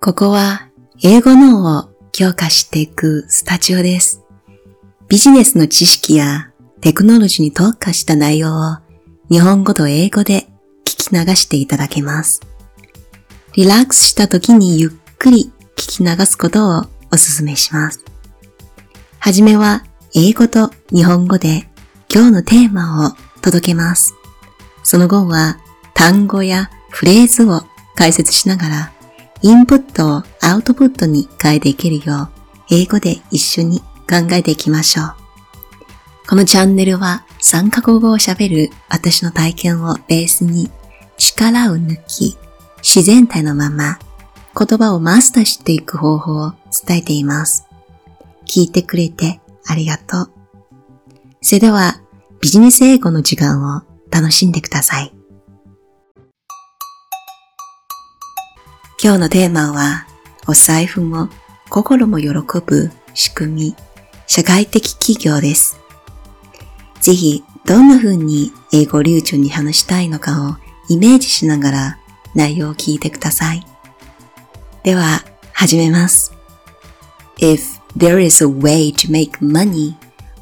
ここは英語脳を強化していくスタジオです。ビジネスの知識やテクノロジーに特化した内容を日本語と英語で聞き流していただけます。リラックスした時にゆっくり聞き流すことをお勧めします。はじめは英語と日本語で今日のテーマを届けます。その後は単語やフレーズを解説しながらインプットをアウトプットに変えていけるよう英語で一緒に考えていきましょう。このチャンネルは3カ国語を喋る私の体験をベースに力を抜き自然体のまま言葉をマスターしていく方法を伝えています。聞いてくれてありがとう。それではビジネス英語の時間を楽しんでください。今日のテーマはお財布も心も喜ぶ仕組み、社会的企業です。ぜひどんな風に英語流暢に話したいのかをイメージしながら内容を聞いてください。では始めます。If there is a way to make money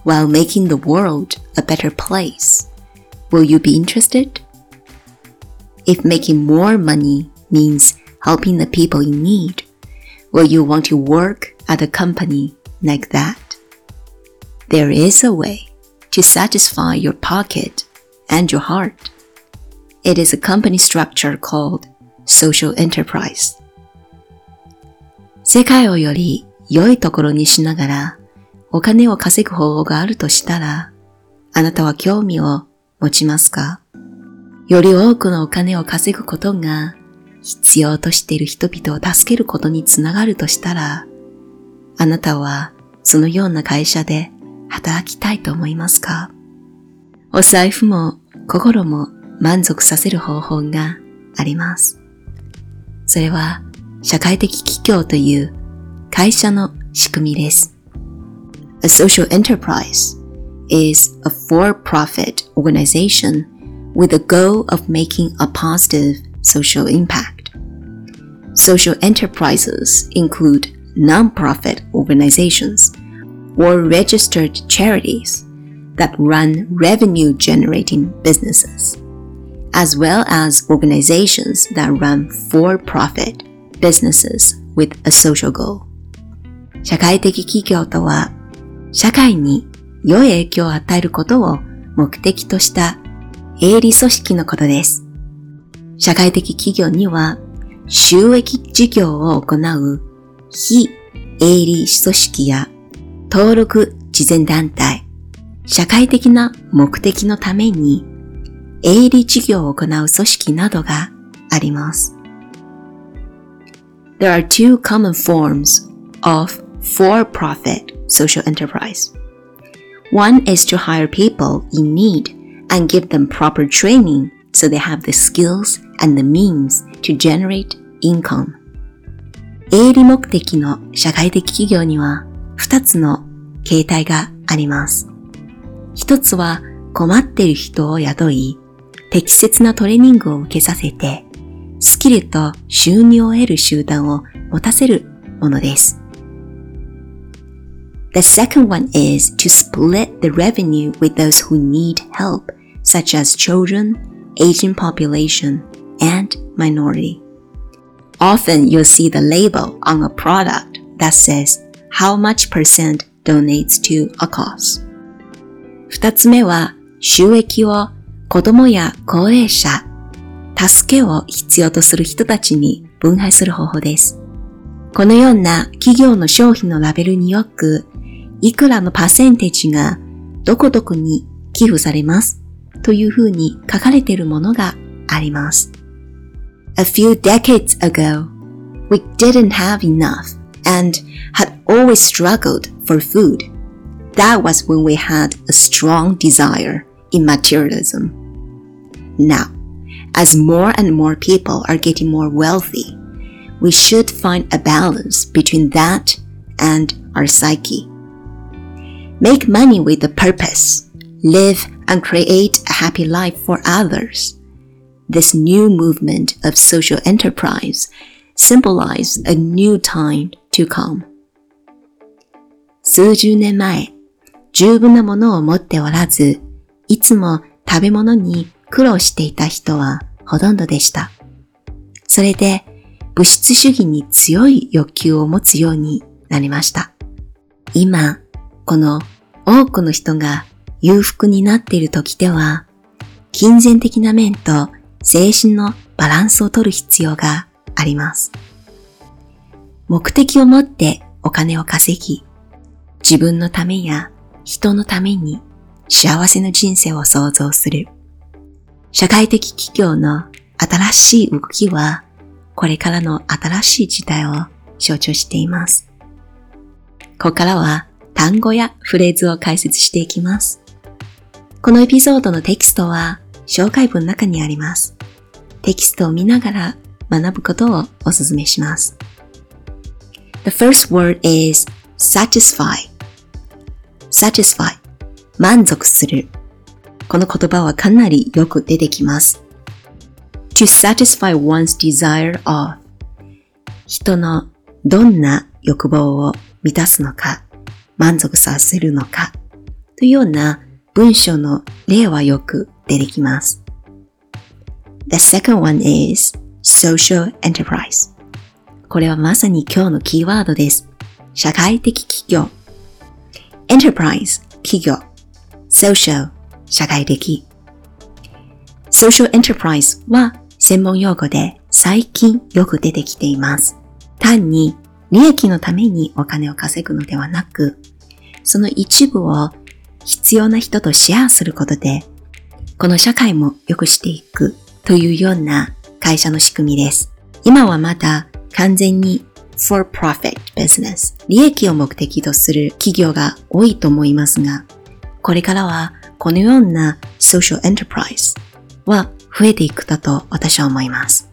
while making the world a better place, will you be interested? If making more money means helping the people in need, will you want to work at a company like that? There is a way to satisfy your pocket and your heart. It is a company structure called social enterprise. 世界をより良いところにしながらお金を稼ぐ方法があるとしたら、あなたは興味を持ちますかより多くのお金を稼ぐことが 必要としている人々を助けることにつながるとしたら、あなたはそのような会社で働きたいと思いますか？お財布も心も満足させる方法があります。それは社会的企業という会社の仕組みです。A social enterprise is a for-profit organization with the goal of making a positive social impact. Social enterprises include non-profit organizations or registered charities that run revenue generating businesses, as well as organizations that run for-profit businesses with a social goal. 社会的企業とは、社会に良い影響を与えることを目的とした営利組織のことです。 社会的企業には収益事業を行う非営利組織や登録慈善団体、社会的な目的のために営利事業を行う組織などがあります。There are two common forms of for-profit social enterprise. One is to hire people in need and give them proper training so they have the skills and the means to generate income. 営利目的の社会的企業には2つの形態があります。一つは困っている人を雇い、適切なトレーニングを受けさせて、スキルと収入を得る集団を持たせるものです。The second one is to split the revenue with those who need help, such as children, aging population, and minority. Often you'll see the label on a product that says how much percent donates to a cause. 二つ目は収益を子供や高齢者、助けを必要とする人たちに分配する方法です。このような企業の商品のラベルによく、いくらのパーセンテージがどこどこに寄付されますというふうに書かれているものがあります。A few decades ago, we didn't have enough and had always struggled for food. That was when we had a strong desire in materialism. Now, as more and more people are getting more wealthy, we should find a balance between that and our psyche. Make money with a purpose. Live and create a happy life for others. This new movement of social enterprise symbolize a new time to come. 数十年前、十分なものを持っておらず、いつも食べ物に苦労していた人はほとんどでした。それで物質主義に強い欲求を持つようになりました。今、この多くの人が裕福になっている時では、金銭的な面と精神のバランスを取る必要があります。目的を持ってお金を稼ぎ、自分のためや人のために幸せな人生を創造する。社会的企業の新しい動きは、これからの新しい時代を象徴しています。ここからは単語やフレーズを解説していきます。このエピソードのテキストは紹介文の中にあります。テキストを見ながら学ぶことをお勧めします。The first word is satisfy. satisfy 満足する。この言葉はかなりよく出てきます。to satisfy one's desire of 人のどんな欲望を満たすのか、満足させるのか、というような文章の例はよく出てきます。The second one is social enterprise. これはまさに今日のキーワードです。社会的企業。enterprise 企業。social 社会的。social enterprise は専門用語で最近よく出てきています。単に利益のためにお金を稼ぐのではなく、その一部を必要な人とシェアすることで、この社会も良くしていくというような会社の仕組みです。今はまだ完全に for profit business 利益を目的とする企業が多いと思いますが、これからはこのような social enterprise は増えていくだと私は思います。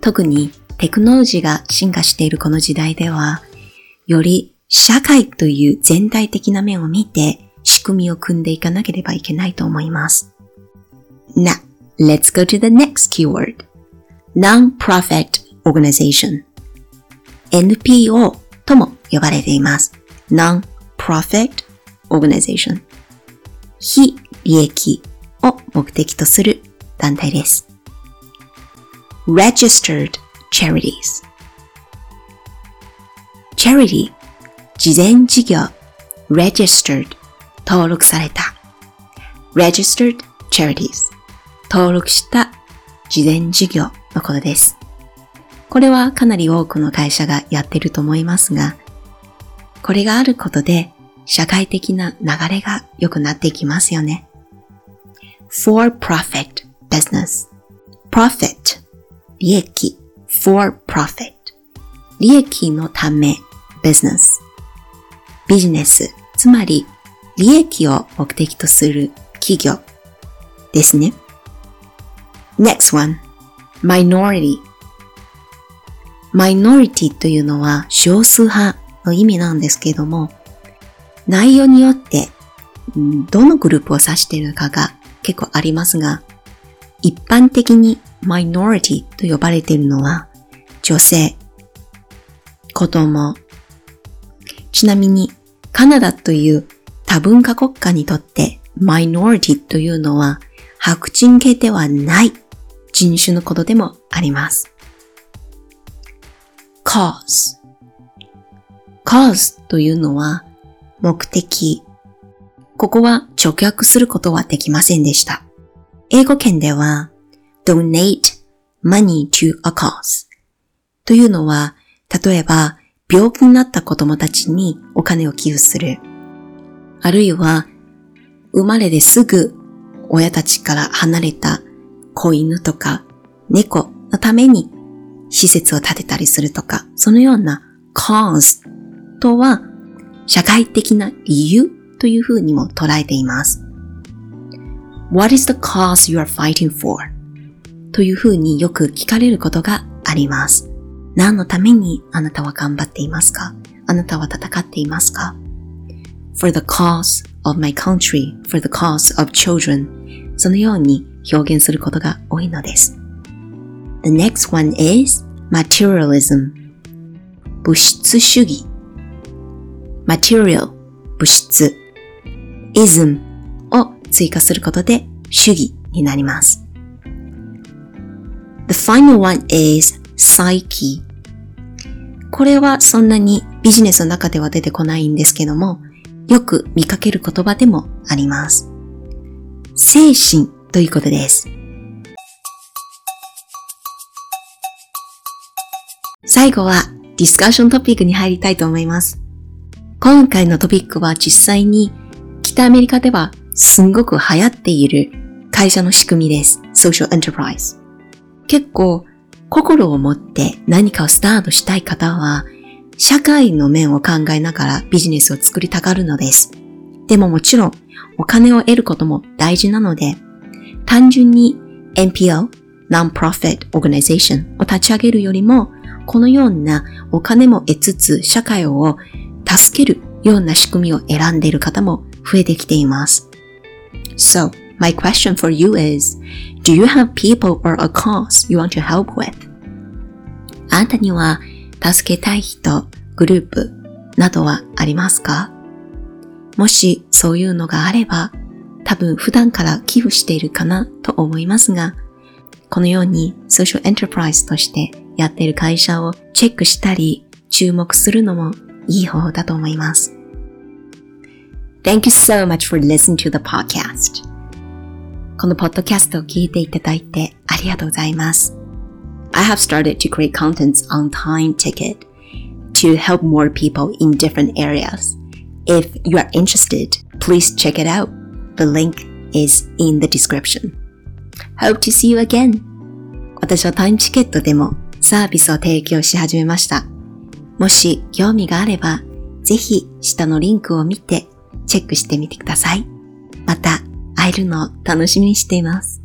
特にテクノロジーが進化しているこの時代では、より社会という全体的な面を見て仕組みを組んでいかなければいけないと思います。Now, let's go to the next keyword. Non-profit organization. NPO とも呼ばれています。Non-profit organization. 非利益を目的とする団体です。Registered charities charity 事前事業 registered 登録された registered charities 登録した事前事業のことです。これはかなり多くの会社がやってると思いますが、これがあることで社会的な流れが良くなっていきますよね。for profit business profit 利益 for profit 利益のため business ビジネスつまり利益を目的とする企業ですね。Next one. Minority. Minority というのは少数派の意味なんですけども内容によってどのグループを指しているかが結構ありますが一般的にマイノリティと呼ばれているのは女性、子供。ちなみにカナダという多文化国家にとってマイノリティというのは白人系ではない人種のことでもあります。cause cause というのは目的。ここは直訳することはできませんでした。英語圏では donate money to a cause というのは、例えば病気になった子供たちにお金を寄付する。あるいは生まれですぐ親たちから離れた子犬とか猫のために施設を建てたりするとか、そのような cause とは社会的な理由というふうにも捉えています。What is the cause you are fighting for? というふうによく聞かれることがあります。何のためにあなたは頑張っていますか？あなたは戦っていますか ?for the cause of my country, for the cause of children そのように表現することが多いのです。The next one is materialism 物質主義 material 物質 ism を追加することで主義になります。The final one is psyche これはそんなにビジネスの中では出てこないんですけども、よく見かける言葉でもあります。精神ということです。最後はディスカッショントピックに入りたいと思います。今回のトピックは実際に北アメリカではすんごく流行っている会社の仕組みです。Social Enterprise。結構心を持って何かをスタートしたい方は社会の面を考えながらビジネスを作りたがるのです。でももちろんお金を得ることも大事なので単純に NPO Non-Profit Organization を立ち上げるよりもこのようなお金も得つつ社会を助けるような仕組みを選んでいる方も増えてきています。So, my question for you is, do you have people or a cause you want to help with? あなたには助けたい人、グループなどはありますか？もしそういうのがあれば、多分普段から寄付しているかなと思いますが、このようにソーシャルエンタープライズとしてやっている会社をチェックしたり注目するのもいい方法だと思います。Thank you so much for listening to the podcast. このポッドキャストを聞いていただいてありがとうございます。I have started to create contents on Time Ticket to help more people in different areas. If you are interested, please check it out. The link is in the description. Hope to see you again. 私はタイムチケットでもサービスを提供し始めました。もし興味があれば、ぜひ下のリンクを見てチェックしてみてください。また会えるのを楽しみにしています。